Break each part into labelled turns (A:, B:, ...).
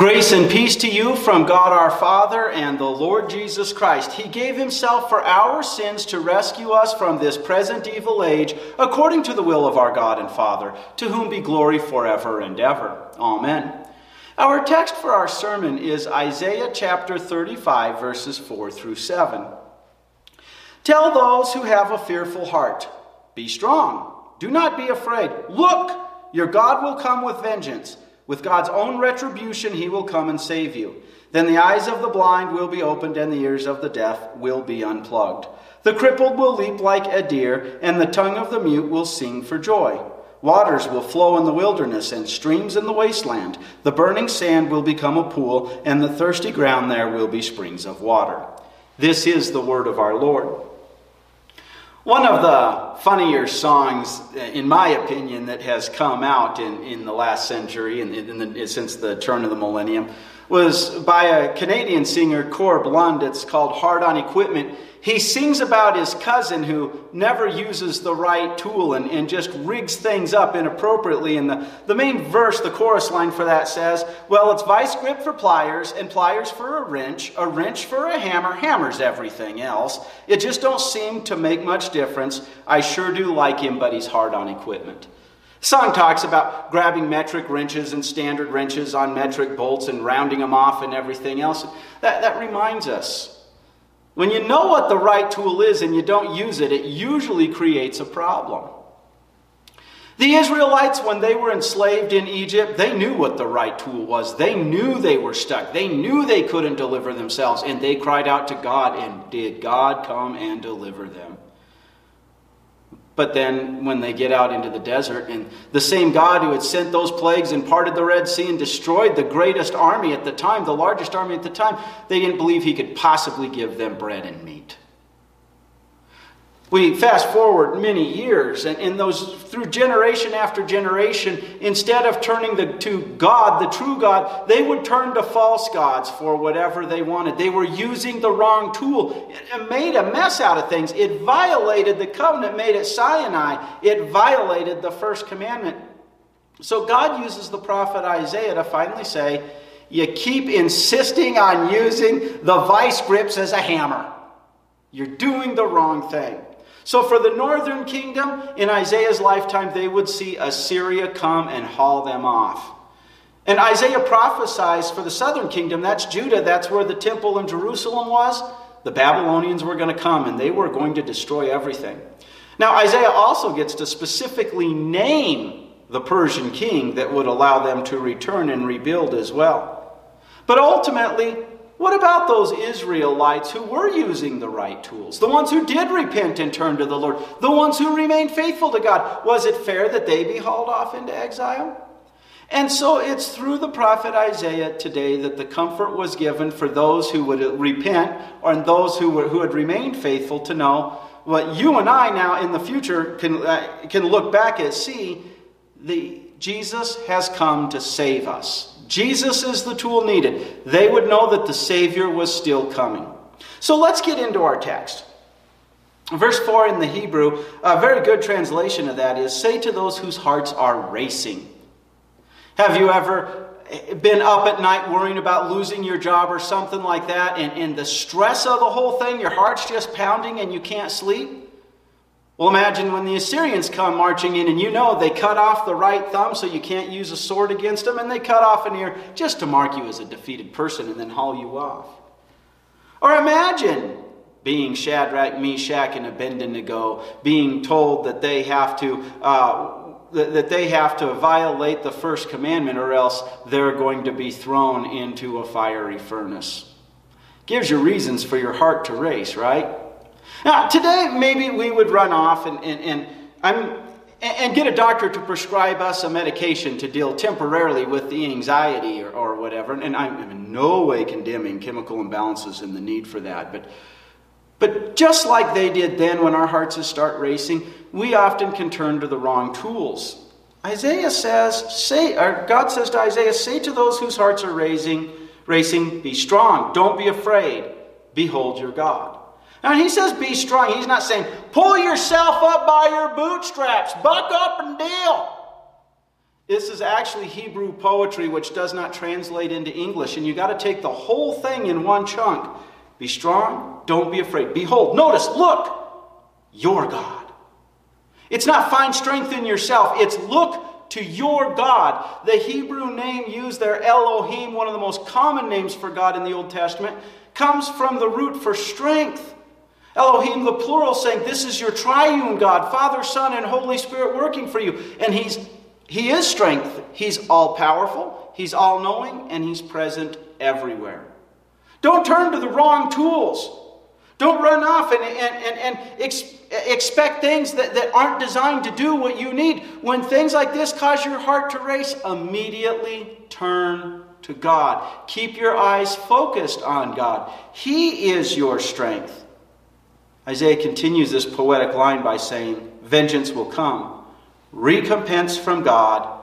A: Grace and peace to you from God our Father and the Lord Jesus Christ. He gave himself for our sins to rescue us from this present evil age, according to the will of our God and Father, to whom be glory forever and ever. Amen. Our text for our sermon is Isaiah chapter 35, verses 4 through 7. Tell those who have a fearful heart, Be strong, do not be afraid. Look, your God will come with vengeance. With God's own retribution, he will come and save you. Then the eyes of the blind will be opened, and the ears of the deaf will be unplugged. The crippled will leap like a deer, and the tongue of the mute will sing for joy. Waters will flow in the wilderness, and streams in the wasteland. The burning sand will become a pool, and the thirsty ground there will be springs of water. This is the word of our Lord. One of the funnier songs, uh, in my opinion, that has come out in, in the last century and since the turn of the millennium was by a Canadian singer, Corb Lund. It's called Hard on Equipment he sings about his cousin who never uses the right tool and, and just rigs things up inappropriately. And the, the main verse, the chorus line for that says, Well, it's vice grip for pliers and pliers for a wrench, a wrench for a hammer, hammers everything else. It just don't seem to make much difference. I sure do like him, but he's hard on equipment. Song talks about grabbing metric wrenches and standard wrenches on metric bolts and rounding them off and everything else. That, that reminds us when you know what the right tool is and you don't use it, it usually creates a problem. The Israelites, when they were enslaved in Egypt, they knew what the right tool was. They knew they were stuck. They knew they couldn't deliver themselves, and they cried out to God, and did God come and deliver them? But then, when they get out into the desert, and the same God who had sent those plagues and parted the Red Sea and destroyed the greatest army at the time, the largest army at the time, they didn't believe he could possibly give them bread and meat. We fast forward many years, and in those through generation after generation, instead of turning the, to God, the true God, they would turn to false gods for whatever they wanted. They were using the wrong tool. It made a mess out of things. It violated the covenant made at Sinai. It violated the first commandment. So God uses the prophet Isaiah to finally say, "You keep insisting on using the vice grips as a hammer. You're doing the wrong thing." So, for the northern kingdom, in Isaiah's lifetime, they would see Assyria come and haul them off. And Isaiah prophesies for the southern kingdom, that's Judah, that's where the temple in Jerusalem was. The Babylonians were going to come and they were going to destroy everything. Now, Isaiah also gets to specifically name the Persian king that would allow them to return and rebuild as well. But ultimately, what about those Israelites who were using the right tools? The ones who did repent and turn to the Lord? The ones who remained faithful to God? Was it fair that they be hauled off into exile? And so it's through the prophet Isaiah today that the comfort was given for those who would repent or those who, were, who had remained faithful to know what you and I now in the future can, uh, can look back and see the, Jesus has come to save us. Jesus is the tool needed. They would know that the Savior was still coming. So let's get into our text. Verse 4 in the Hebrew, a very good translation of that is say to those whose hearts are racing. Have you ever been up at night worrying about losing your job or something like that, and, and the stress of the whole thing, your heart's just pounding and you can't sleep? Well, imagine when the Assyrians come marching in, and you know they cut off the right thumb so you can't use a sword against them, and they cut off an ear just to mark you as a defeated person and then haul you off. Or imagine being Shadrach, Meshach, and Abednego, being told that they have to. Uh, that they have to violate the first commandment or else they're going to be thrown into a fiery furnace. Gives you reasons for your heart to race, right? Now, today, maybe we would run off and, and, and, I'm, and get a doctor to prescribe us a medication to deal temporarily with the anxiety or, or whatever. And I'm in no way condemning chemical imbalances and the need for that. But, but just like they did then when our hearts start racing, we often can turn to the wrong tools. Isaiah says, say, or God says to Isaiah, say to those whose hearts are racing, racing, be strong, don't be afraid, behold your God. Now, he says be strong. He's not saying pull yourself up by your bootstraps, buck up and deal. This is actually Hebrew poetry, which does not translate into English. And you got to take the whole thing in one chunk. Be strong, don't be afraid. Behold, notice, look, your God. It's not find strength in yourself, it's look to your God. The Hebrew name used there, Elohim, one of the most common names for God in the Old Testament, comes from the root for strength. Elohim, the plural, saying, This is your triune God, Father, Son, and Holy Spirit working for you. And He's he is strength. He's all powerful, He's all knowing, and He's present everywhere. Don't turn to the wrong tools. Don't run off and, and, and, and ex- expect things that, that aren't designed to do what you need. When things like this cause your heart to race, immediately turn to God. Keep your eyes focused on God. He is your strength. Isaiah continues this poetic line by saying, Vengeance will come recompense from God,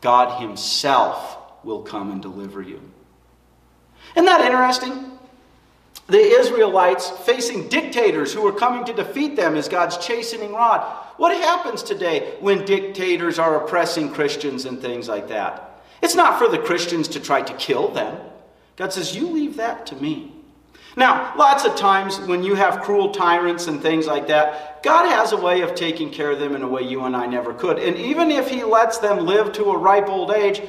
A: God Himself will come and deliver you. Isn't that interesting? The Israelites facing dictators who are coming to defeat them as God's chastening rod. What happens today when dictators are oppressing Christians and things like that? It's not for the Christians to try to kill them. God says, You leave that to me. Now, lots of times when you have cruel tyrants and things like that, God has a way of taking care of them in a way you and I never could. And even if He lets them live to a ripe old age,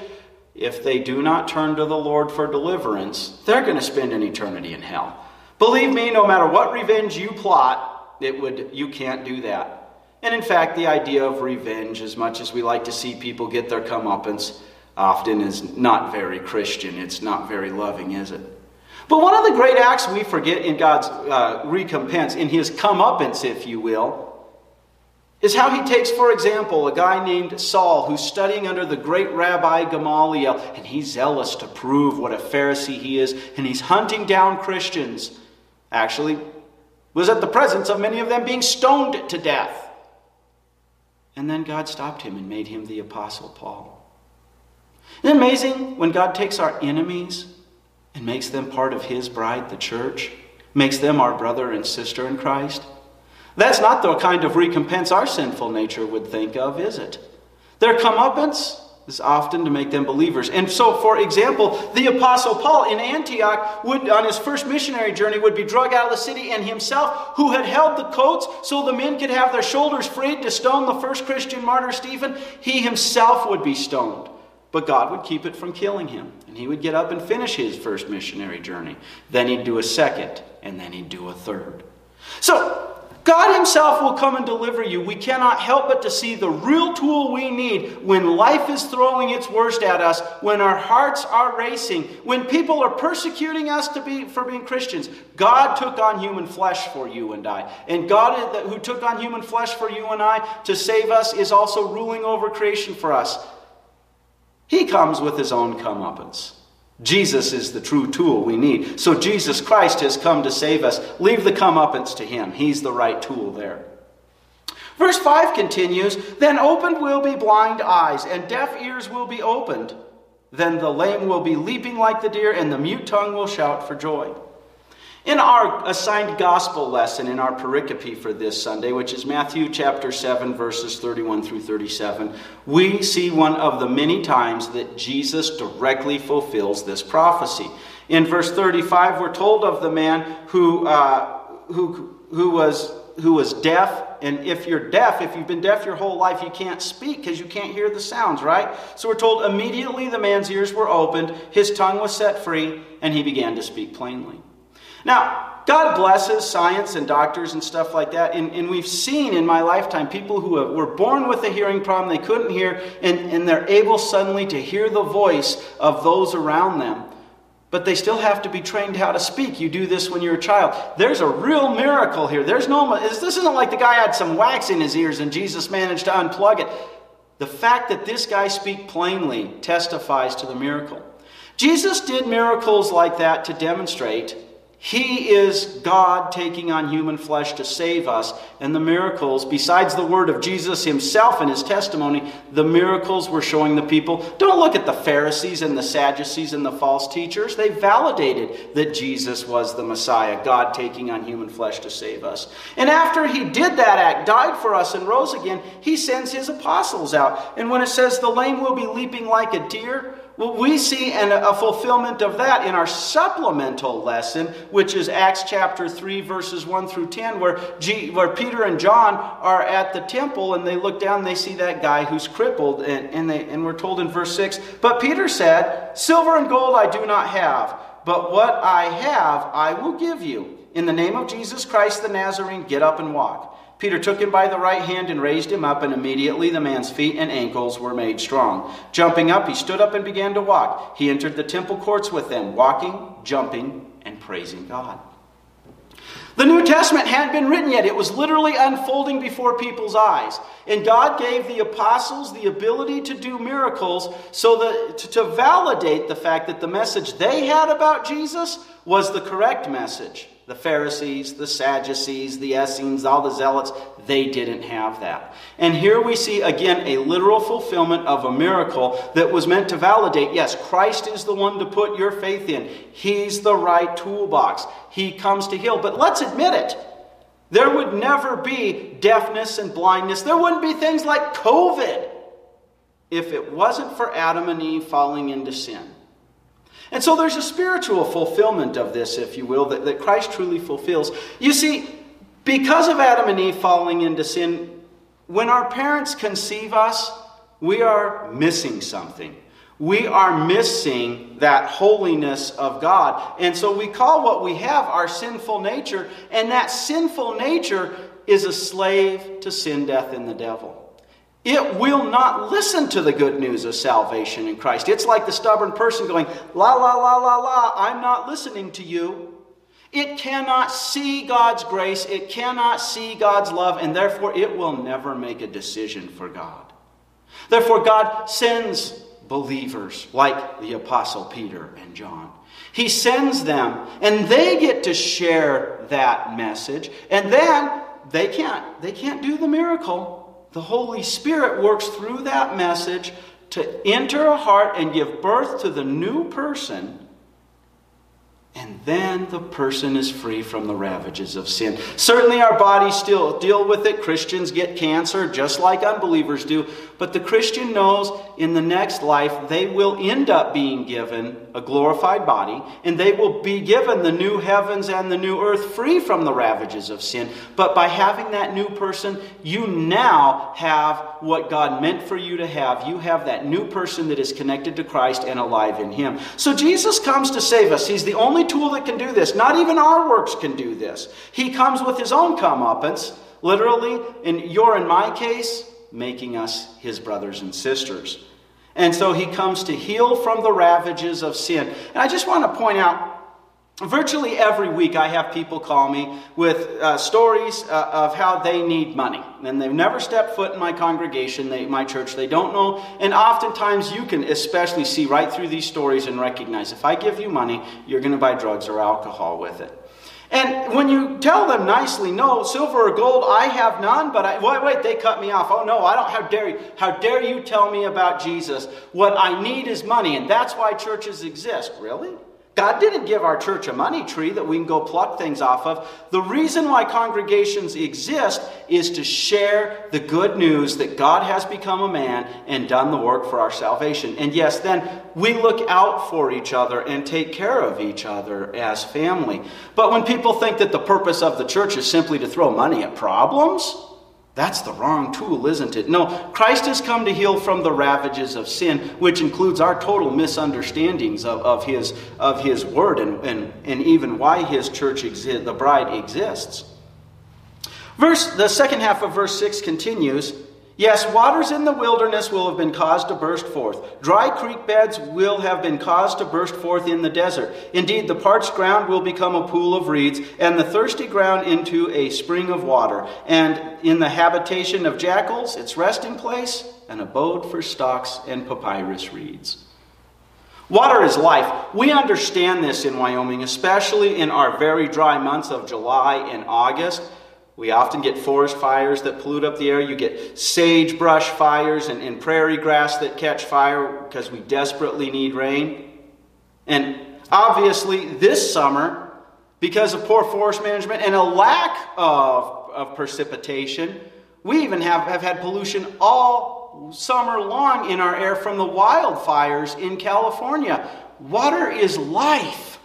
A: if they do not turn to the Lord for deliverance, they're going to spend an eternity in hell. Believe me, no matter what revenge you plot, it would you can't do that. And in fact, the idea of revenge, as much as we like to see people get their comeuppance, often is not very Christian. It's not very loving, is it? But one of the great acts we forget in God's uh, recompense, in his comeuppance, if you will, is how he takes, for example, a guy named Saul who's studying under the great Rabbi Gamaliel, and he's zealous to prove what a Pharisee he is, and he's hunting down Christians. Actually, was at the presence of many of them being stoned to death. And then God stopped him and made him the Apostle Paul. Isn't it amazing when God takes our enemies and makes them part of His bride, the church, makes them our brother and sister in Christ. That's not the kind of recompense our sinful nature would think of, is it? Their comeuppance is often to make them believers. And so, for example, the Apostle Paul in Antioch would, on his first missionary journey, would be drug out of the city, and himself, who had held the coats so the men could have their shoulders freed to stone the first Christian martyr, Stephen, he himself would be stoned. But God would keep it from killing him. And he would get up and finish his first missionary journey. Then he'd do a second, and then he'd do a third. So, God Himself will come and deliver you. We cannot help but to see the real tool we need when life is throwing its worst at us, when our hearts are racing, when people are persecuting us to be, for being Christians. God took on human flesh for you and I. And God, who took on human flesh for you and I to save us, is also ruling over creation for us. He comes with his own comeuppance. Jesus is the true tool we need. So Jesus Christ has come to save us. Leave the comeuppance to him. He's the right tool there. Verse 5 continues Then opened will be blind eyes, and deaf ears will be opened. Then the lame will be leaping like the deer, and the mute tongue will shout for joy. In our assigned gospel lesson, in our pericope for this Sunday, which is Matthew chapter 7, verses 31 through 37, we see one of the many times that Jesus directly fulfills this prophecy. In verse 35, we're told of the man who, uh, who, who, was, who was deaf. And if you're deaf, if you've been deaf your whole life, you can't speak because you can't hear the sounds, right? So we're told immediately the man's ears were opened, his tongue was set free, and he began to speak plainly. Now, God blesses science and doctors and stuff like that. And, and we've seen in my lifetime people who have, were born with a hearing problem, they couldn't hear, and, and they're able suddenly to hear the voice of those around them. But they still have to be trained how to speak. You do this when you're a child. There's a real miracle here. There's no, this isn't like the guy had some wax in his ears and Jesus managed to unplug it. The fact that this guy speak plainly testifies to the miracle. Jesus did miracles like that to demonstrate He is God taking on human flesh to save us. And the miracles, besides the word of Jesus himself and his testimony, the miracles were showing the people. Don't look at the Pharisees and the Sadducees and the false teachers. They validated that Jesus was the Messiah, God taking on human flesh to save us. And after he did that act, died for us, and rose again, he sends his apostles out. And when it says the lame will be leaping like a deer, well, we see an, a fulfillment of that in our supplemental lesson, which is Acts chapter 3, verses 1 through 10, where, G, where Peter and John are at the temple and they look down and they see that guy who's crippled. And, and, they, and we're told in verse 6 But Peter said, Silver and gold I do not have, but what I have I will give you. In the name of Jesus Christ the Nazarene, get up and walk. Peter took him by the right hand and raised him up, and immediately the man's feet and ankles were made strong. Jumping up, he stood up and began to walk. He entered the temple courts with them, walking, jumping, and praising God. The New Testament hadn't been written yet. It was literally unfolding before people's eyes. And God gave the apostles the ability to do miracles so that to validate the fact that the message they had about Jesus was the correct message. The Pharisees, the Sadducees, the Essenes, all the Zealots, they didn't have that. And here we see again a literal fulfillment of a miracle that was meant to validate yes, Christ is the one to put your faith in. He's the right toolbox. He comes to heal. But let's admit it. There would never be deafness and blindness. There wouldn't be things like COVID if it wasn't for Adam and Eve falling into sin. And so there's a spiritual fulfillment of this, if you will, that, that Christ truly fulfills. You see, because of Adam and Eve falling into sin, when our parents conceive us, we are missing something. We are missing that holiness of God. And so we call what we have our sinful nature, and that sinful nature is a slave to sin, death, and the devil. It will not listen to the good news of salvation in Christ. It's like the stubborn person going, la, la, la, la, la, I'm not listening to you. It cannot see God's grace, it cannot see God's love, and therefore it will never make a decision for God. Therefore, God sends believers like the Apostle Peter and John. He sends them, and they get to share that message, and then they can't, they can't do the miracle the Holy Spirit works through that message to enter a heart and give birth to the new person and then the person is free from the ravages of sin. Certainly, our bodies still deal with it. Christians get cancer just like unbelievers do. But the Christian knows in the next life they will end up being given a glorified body and they will be given the new heavens and the new earth free from the ravages of sin. But by having that new person, you now have what God meant for you to have. You have that new person that is connected to Christ and alive in Him. So Jesus comes to save us. He's the only only tool that can do this. Not even our works can do this. He comes with his own comeuppance, literally, in your and my case, making us his brothers and sisters. And so he comes to heal from the ravages of sin. And I just want to point out Virtually every week, I have people call me with uh, stories uh, of how they need money. And they've never stepped foot in my congregation, they, my church, they don't know. And oftentimes, you can especially see right through these stories and recognize if I give you money, you're going to buy drugs or alcohol with it. And when you tell them nicely, no, silver or gold, I have none, but I, wait, wait, they cut me off. Oh no, I don't, how dare you, how dare you tell me about Jesus? What I need is money, and that's why churches exist. Really? God didn't give our church a money tree that we can go pluck things off of. The reason why congregations exist is to share the good news that God has become a man and done the work for our salvation. And yes, then we look out for each other and take care of each other as family. But when people think that the purpose of the church is simply to throw money at problems, that's the wrong tool, isn't it? No, Christ has come to heal from the ravages of sin, which includes our total misunderstandings of, of, his, of his word and, and, and even why his church exists, the bride exists. Verse, the second half of verse 6 continues Yes, waters in the wilderness will have been caused to burst forth. Dry creek beds will have been caused to burst forth in the desert. Indeed, the parched ground will become a pool of reeds, and the thirsty ground into a spring of water. And in the habitation of jackals, its resting place, an abode for stalks and papyrus reeds. Water is life. We understand this in Wyoming, especially in our very dry months of July and August. We often get forest fires that pollute up the air. You get sagebrush fires and, and prairie grass that catch fire because we desperately need rain. And obviously, this summer, because of poor forest management and a lack of, of precipitation, we even have, have had pollution all summer long in our air from the wildfires in California. Water is life.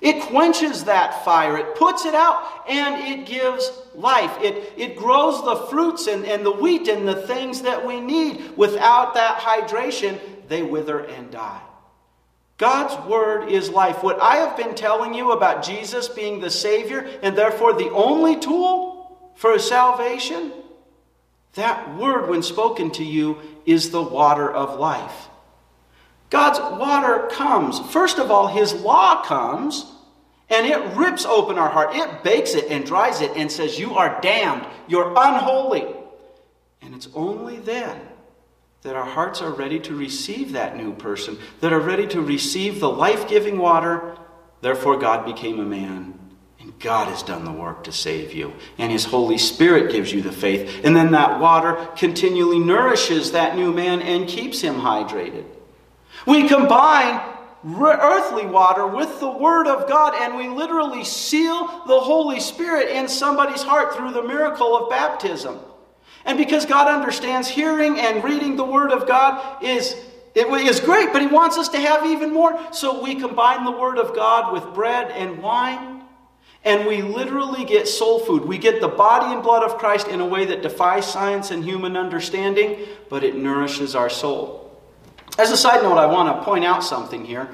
A: It quenches that fire, it puts it out, and it gives life. It, it grows the fruits and, and the wheat and the things that we need. Without that hydration, they wither and die. God's word is life. What I have been telling you about Jesus being the Savior and therefore the only tool for salvation that word, when spoken to you, is the water of life. God's water comes. First of all, His law comes and it rips open our heart. It bakes it and dries it and says, You are damned. You're unholy. And it's only then that our hearts are ready to receive that new person, that are ready to receive the life giving water. Therefore, God became a man And God has done the work to save you, and His Holy Spirit gives you the faith. And then that water continually nourishes that new man and keeps him hydrated. We combine earthly water with the Word of God, and we literally seal the Holy Spirit in somebody's heart through the miracle of baptism. And because God understands hearing and reading the Word of God is it is great, but He wants us to have even more. So we combine the Word of God with bread and wine and we literally get soul food. We get the body and blood of Christ in a way that defies science and human understanding, but it nourishes our soul. As a side note, I want to point out something here.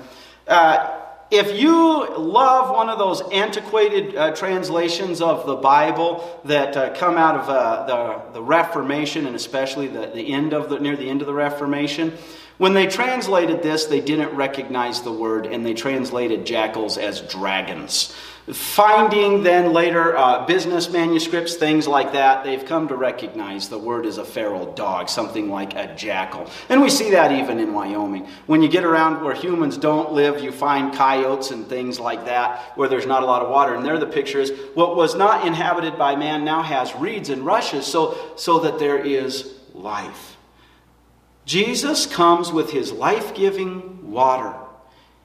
A: Uh, if you love one of those antiquated uh, translations of the Bible that uh, come out of uh, the, the Reformation and especially the, the end of the, near the end of the Reformation, when they translated this, they didn't recognize the word and they translated jackals as dragons. Finding then later uh, business manuscripts, things like that, they've come to recognize the word is a feral dog, something like a jackal. And we see that even in Wyoming. When you get around where humans don't live, you find coyotes and things like that where there's not a lot of water. And there the picture is what was not inhabited by man now has reeds and rushes so, so that there is life. Jesus comes with his life giving water.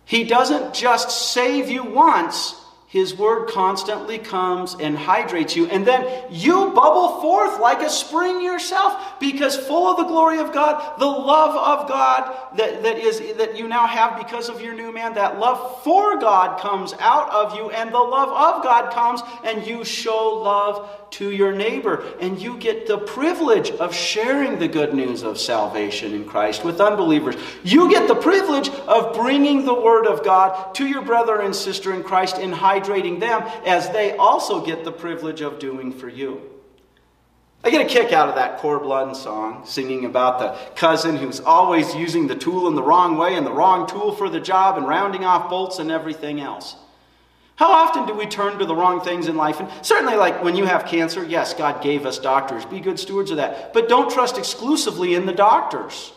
A: He doesn't just save you once, his word constantly comes and hydrates you, and then you bubble forth like a spring yourself because full of the glory of God, the love of God that, that, is, that you now have because of your new man, that love for God comes out of you, and the love of God comes, and you show love to your neighbor. And you get the privilege of sharing the good news of salvation in Christ with unbelievers. You get the privilege of bringing the word of God to your brother and sister in Christ and hydrating them as they also get the privilege of doing for you. I get a kick out of that Corb Lund song, singing about the cousin who's always using the tool in the wrong way and the wrong tool for the job and rounding off bolts and everything else. How often do we turn to the wrong things in life? And certainly, like when you have cancer, yes, God gave us doctors. Be good stewards of that. But don't trust exclusively in the doctors.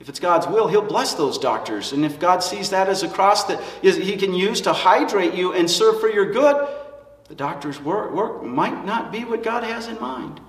A: If it's God's will, He'll bless those doctors. And if God sees that as a cross that He can use to hydrate you and serve for your good, the doctor's work, work might not be what God has in mind.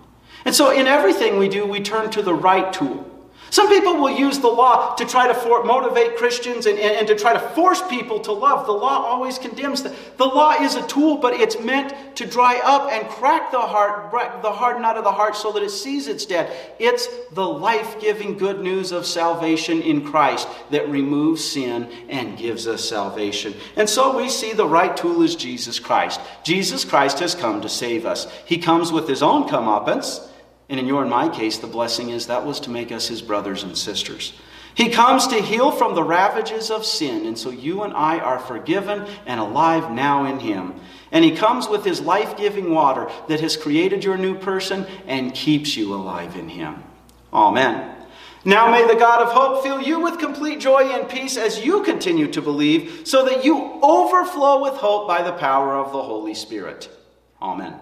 A: And so, in everything we do, we turn to the right tool. Some people will use the law to try to for, motivate Christians and, and, and, to try to force people to love. The law always condemns. The, the law is a tool, but it's meant to dry up and crack the heart, the harden out of the heart so that it sees its dead. It's the life giving good news of salvation in Christ that removes sin and gives us salvation. And so we see the right tool is Jesus Christ. Jesus Christ has come to save us. He comes with his own comeuppance. And in your and my case, the blessing is that was to make us his brothers and sisters. He comes to heal from the ravages of sin, and so you and I are forgiven and alive now in him. And he comes with his life giving water that has created your new person and keeps you alive in him. Amen. Now may the God of hope fill you with complete joy and peace as you continue to believe, so that you overflow with hope by the power of the Holy Spirit. Amen.